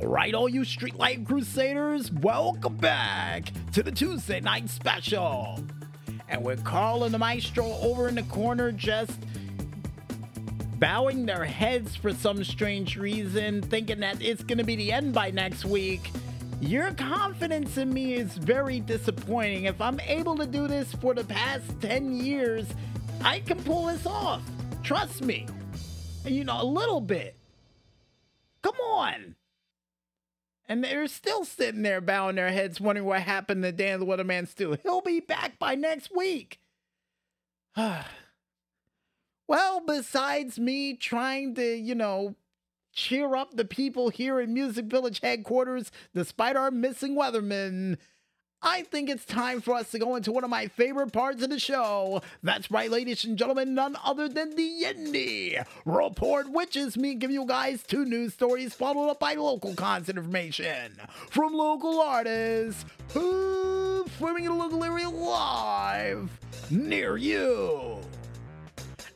All right, all you Streetlight Crusaders, welcome back to the Tuesday night special. And with Carl and the Maestro over in the corner just bowing their heads for some strange reason, thinking that it's going to be the end by next week. Your confidence in me is very disappointing. If I'm able to do this for the past 10 years, I can pull this off. Trust me. You know, a little bit. Come on. And they're still sitting there bowing their heads, wondering what happened to Dan the Weatherman Stu. He'll be back by next week. well, besides me trying to, you know, cheer up the people here in Music Village headquarters, despite our missing weathermen, I think it's time for us to go into one of my favorite parts of the show. That's right, ladies and gentlemen, none other than the Indy Report, which is me giving you guys two news stories followed up by local concert information from local artists who performing in a local area live near you.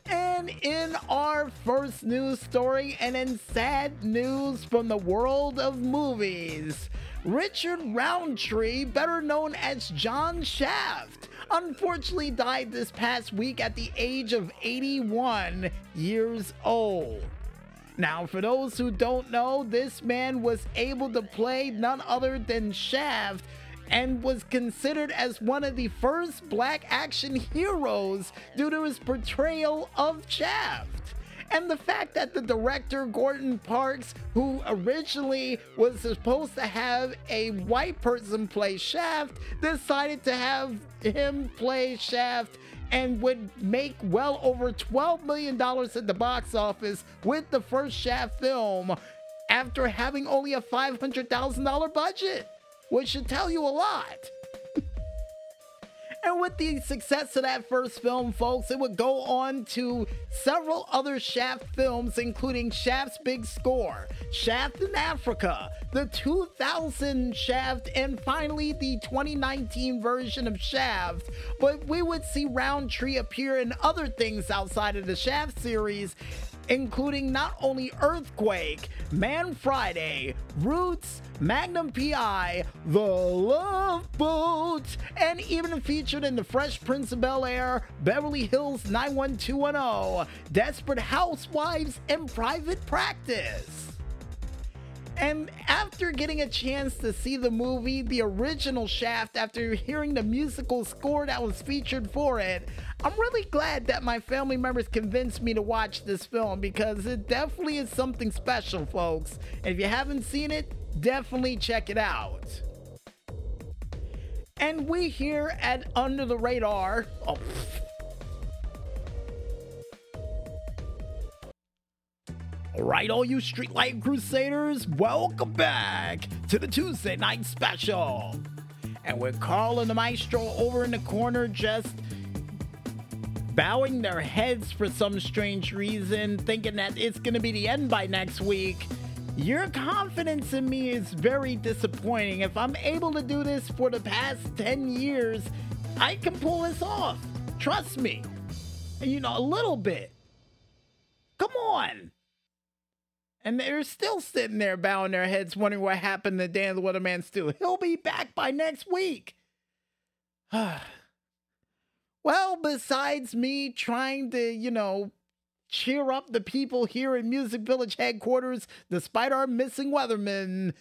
And in our first news story, and in sad news from the world of movies, Richard Roundtree, better known as John Shaft, unfortunately died this past week at the age of 81 years old. Now, for those who don't know, this man was able to play none other than Shaft and was considered as one of the first black action heroes due to his portrayal of Shaft and the fact that the director Gordon Parks, who originally was supposed to have a white person play Shaft, decided to have him play Shaft and would make well over $12 million at the box office with the first Shaft film after having only a $500,000 budget, which should tell you a lot. And with the success of that first film, folks, it would go on to several other Shaft films, including Shaft's Big Score, Shaft in Africa, the 2000 Shaft, and finally the 2019 version of Shaft. But we would see Roundtree appear in other things outside of the Shaft series, including not only Earthquake, Man Friday, Roots, Magnum PI, The Love Boat, and even featured in The Fresh Prince of Bel Air, Beverly Hills 91210, Desperate Housewives, and Private Practice. And after getting a chance to see the movie, the original Shaft, after hearing the musical score that was featured for it, I'm really glad that my family members convinced me to watch this film because it definitely is something special, folks. And if you haven't seen it, definitely check it out. And we here at Under the Radar. Oh, All right, all you Streetlight Crusaders, welcome back to the Tuesday night special. And with Carl and the Maestro over in the corner just bowing their heads for some strange reason, thinking that it's going to be the end by next week. Your confidence in me is very disappointing. If I'm able to do this for the past 10 years, I can pull this off. Trust me. You know, a little bit. Come on. And they're still sitting there bowing their heads, wondering what happened to Dan the Weatherman Stu. He'll be back by next week. well, besides me trying to, you know, cheer up the people here in Music Village headquarters, despite our missing weathermen,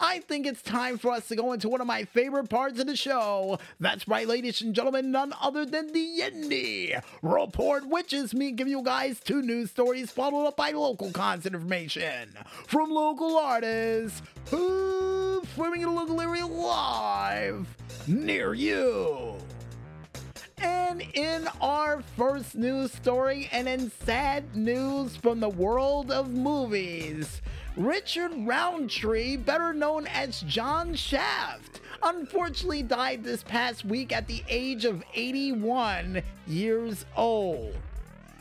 I think it's time for us to go into one of my favorite parts of the show. That's right, ladies and gentlemen, none other than the Indy Report, which is me giving you guys two news stories followed up by local concert information from local artists who performing in a local area live near you. And in our first news story, and in sad news from the world of movies, Richard Roundtree, better known as John Shaft, unfortunately died this past week at the age of 81 years old.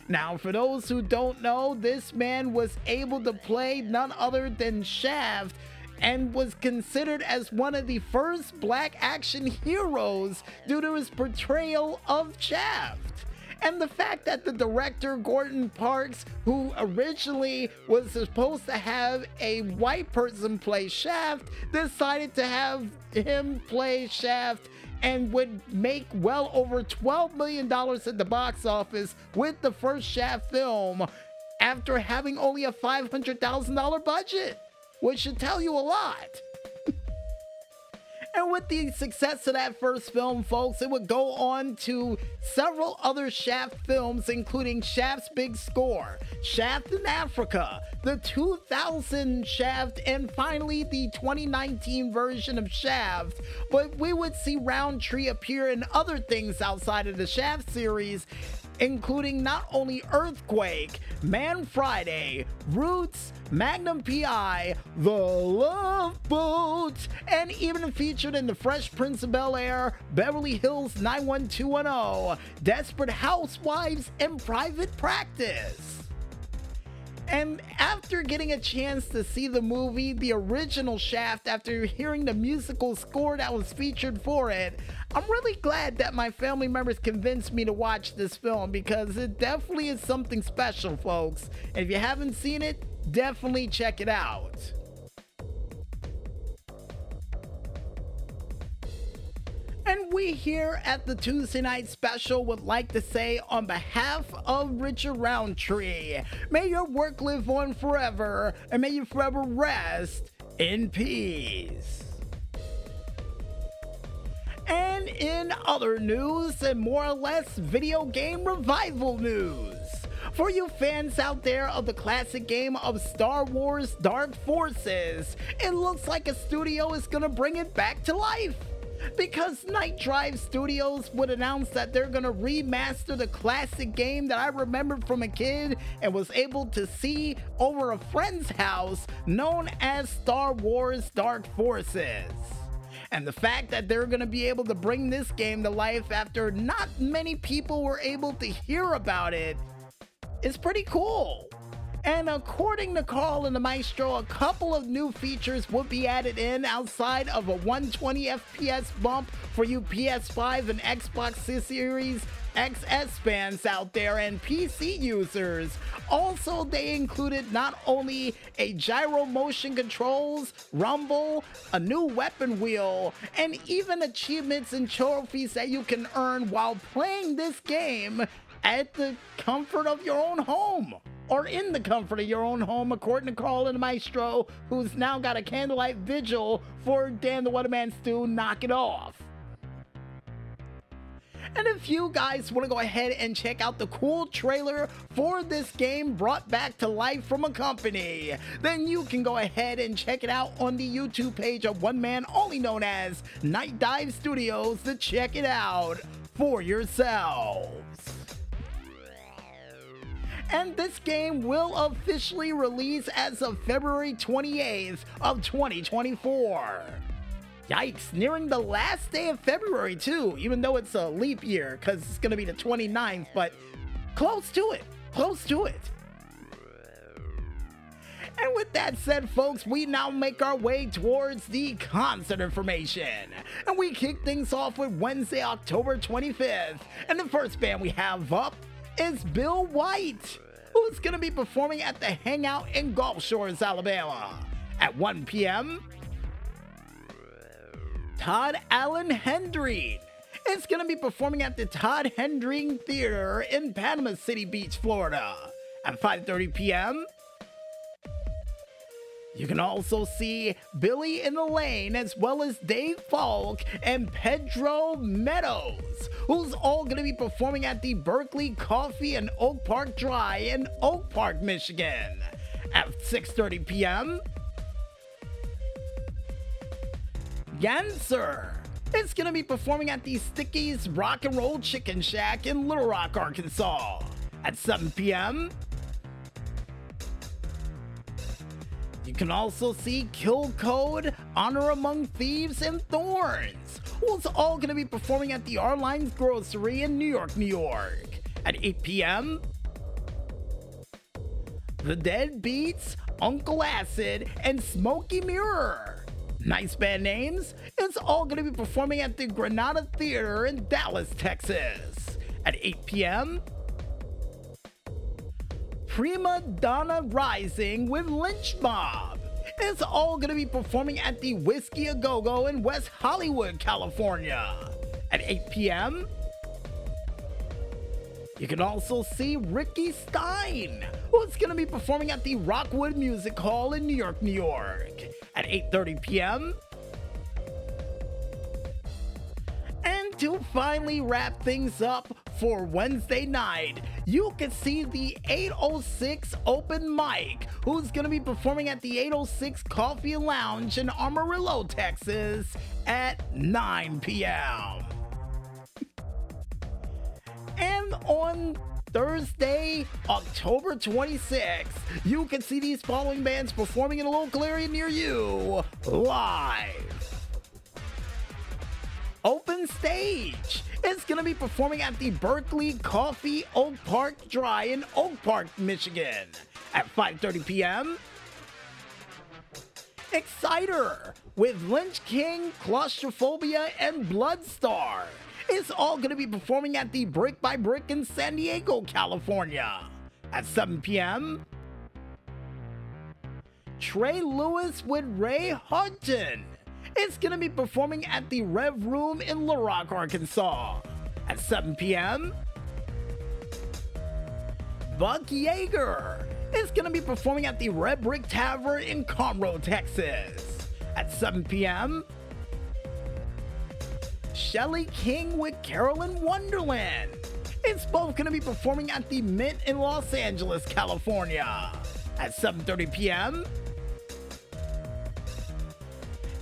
Now, for those who don't know, this man was able to play none other than Shaft and was considered as one of the first black action heroes due to his portrayal of Shaft. And the fact that the director, Gordon Parks, who originally was supposed to have a white person play Shaft, decided to have him play Shaft and would make well over $12 million at the box office with the first Shaft film after having only a $500,000 budget, which should tell you a lot. And with the success of that first film, folks, it would go on to several other Shaft films, including Shaft's Big Score, Shaft in Africa, the 2000 Shaft, and finally the 2019 version of Shaft. But we would see Roundtree appear in other things outside of the Shaft series, including not only Earthquake, Man Friday, Roots, Magnum PI, The Love Boat, and even featured in The Fresh Prince of Bel Air, Beverly Hills 91210, Desperate Housewives, and Private Practice. And after getting a chance to see the movie, the original Shaft, after hearing the musical score that was featured for it, I'm really glad that my family members convinced me to watch this film because it definitely is something special, folks. And if you haven't seen it, definitely check it out. We here at the Tuesday Night Special would like to say, on behalf of Richard Roundtree, may your work live on forever and may you forever rest in peace. And in other news, and more or less video game revival news. For you fans out there of the classic game of Star Wars Dark Forces, it looks like a studio is gonna bring it back to life because Nightdive Studios would announce that they're gonna remaster the classic game that I remembered from a kid and was able to see over a friend's house known as Star Wars Dark Forces. And the fact that they're going to be able to bring this game to life after not many people were able to hear about it is pretty cool. And according to Carl and the Maestro, a couple of new features will be added in outside of a 120 FPS bump for you PS5 and Xbox Series XS fans out there and PC users. Also, they included not only a gyro motion controls, rumble, a new weapon wheel, and even achievements and trophies that you can earn while playing this game at the comfort of your own home or in the comfort of your own home, according to Carl and Maestro, who's now got a candlelight vigil for Dan the Weatherman Stu Knock It Off. And if you guys want to go ahead and check out the cool trailer for this game brought back to life from a company, then you can go ahead and check it out on the YouTube page of one man only known as Night Dive Studios to check it out for yourselves and this game will officially release as of February 28th of 2024. Yikes, nearing the last day of February too, even though it's a leap year because it's going to be the 29th, but close to it, close to it. And with that said, folks, we now make our way towards the concert information. And we kick things off with Wednesday, October 25th. And the first band we have up is Bill White, who's going to be performing at the Hangout in Gulf Shores, Alabama. At 1 p.m., Todd Allen Hendry is going to be performing at the Todd Hendry Theater in Panama City Beach, Florida. At 5:30 p.m., you can also see Billy in the Lane as well as Dave Falk and Pedro Meadows, who's all going to be performing at the Berkeley Coffee and Oak Park Dry in Oak Park, Michigan. At 6:30 p.m., Ganser is going to be performing at the Stickyz Rock and Roll Chicken Shack in Little Rock, Arkansas. At 7 p.m., You can also see Kill Code, Honor Among Thieves, and Thorns, who's all going to be performing at the Arlene's Grocery in New York, New York. At 8 p.m., The Dead Beats, Uncle Acid, and Smoky Mirror. Nice band names. It's all going to be performing at the Granada Theater in Dallas, Texas. At 8 p.m., Prima Donna Rising with Lynch Mob. It's all going to be performing at the Whiskey A Go Go in West Hollywood, California at 8 p.m. You can also see Ricky Stein, who's going to be performing at the Rockwood Music Hall in New York, New York at 8:30 p.m. And to finally wrap things up for Wednesday night, you can see the 806 open mic, who's going to be performing at the 806 Coffee Lounge in Amarillo, Texas at 9 p.m. And on Thursday, October 26th, you can see these following bands performing in a local area near you live. Open Stage is going to be performing at the Berkeley Coffee Oak Park Dry in Oak Park, Michigan at 5:30 p.m. Exciter with Lynch King, Claustrophobia, and Bloodstar is all going to be performing at the Brick by Brick in San Diego, California at 7 p.m. Trey Lewis with Ray Hudson is going to be performing at the Rev Room in La Rock, Arkansas at 7 p.m. Buck Yeager is going to be performing at the Red Brick Tavern in Conroe, Texas at 7 p.m. Shelly King with Carolyn Wonderland. It's both going to be performing at the Mint in Los Angeles, California at 7:30 p.m.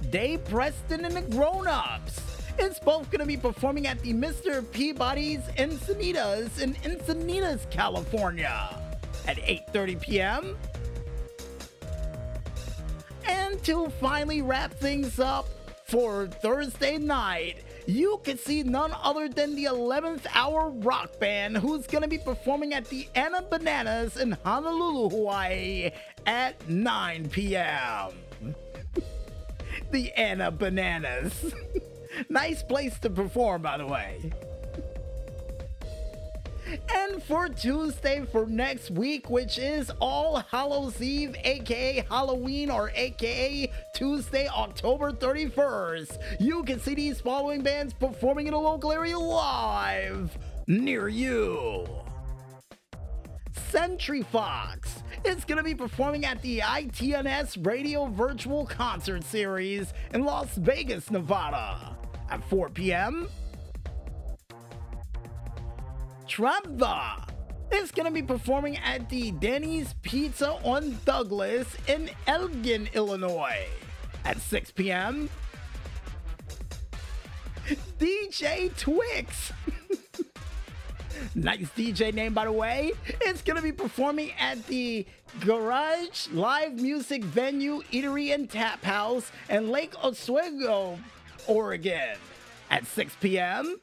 Dave Preston and the Grown Ups. It's both going to be performing at the Mr. Peabody's Encinitas in Encinitas, California at 8:30 p.m. And to finally wrap things up for Thursday night, you can see none other than the 11th hour rock band who's going to be performing at the Anna Bananas in Honolulu, Hawaii at 9 p.m. the Anna Bananas. nice place to perform, by the way. And for Tuesday for next week, which is All Hallows Eve, aka Halloween, or aka Tuesday, October 31st, you can see these following bands performing in a local area live near you. Century Fox is going to be performing at the ITNS Radio Virtual Concert Series in Las Vegas, Nevada at 4 p.m. Trumba is going to be performing at the Denny's Pizza on Douglas in Elgin, Illinois at 6 p.m. DJ Twix. nice DJ name, by the way. It's going to be performing at the Garage Live Music Venue, Eatery, and Tap House in Lake Oswego, Oregon at 6 p.m.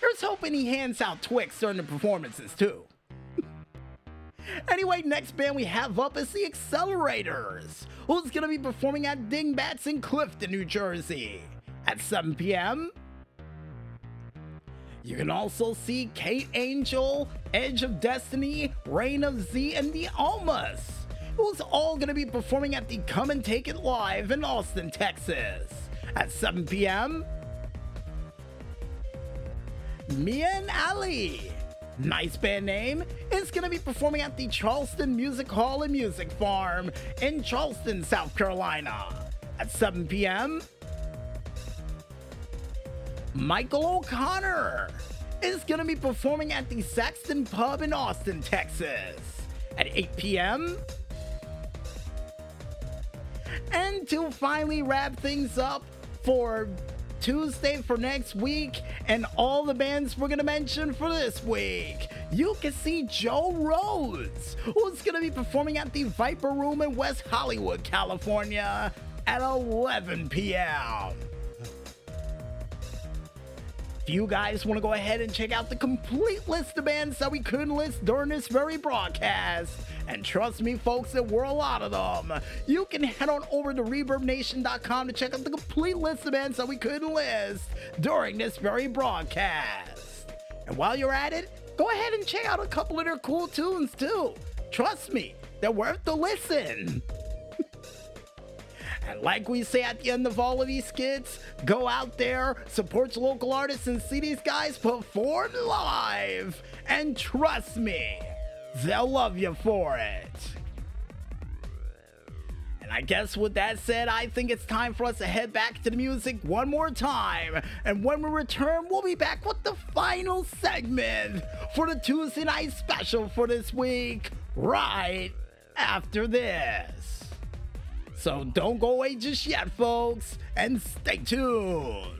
Here's hoping he hands out Twix during the performances, too. anyway, next band we have up is the Accelerators, who's gonna be performing at Dingbatz in Clifton, New Jersey at 7 p.m. You can also see Kate Angel, Edge of Destiny, Reign of Z, and the Almas, who's all gonna be performing at the Come and Take It Live in Austin, Texas at 7 p.m. Mia and Ali. Nice band name. Is going to be performing at the Charleston Music Hall and Music Farm in Charleston, South Carolina at 7 p.m. Michael O'Connor is going to be performing at the Saxon Pub in Austin, Texas at 8 p.m. And to finally wrap things up for Tuesday for next week and all the bands we're gonna mention for this week. You can see Joe Rhodes, who's gonna be performing at the Viper Room in West Hollywood, California at 11 p.m. You guys want to go ahead and check out the complete list of bands that we couldn't list during this very broadcast, and trust me, folks, there were a lot of them. You can head on over to ReverbNation.com to check out the complete list of bands that we couldn't list during this very broadcast. And while you're at it, go ahead and check out a couple of their cool tunes too. Trust me, they're worth the listen. And like we say at the end of all of these skits, go out there, support your local artists, and see these guys perform live. And trust me, they'll love you for it. And I guess with that said, I think it's time for us to head back to the music one more time. And when we return, we'll be back with the final segment for the Tuesday night special for this week, right after this. So don't go away just yet, folks, and stay tuned.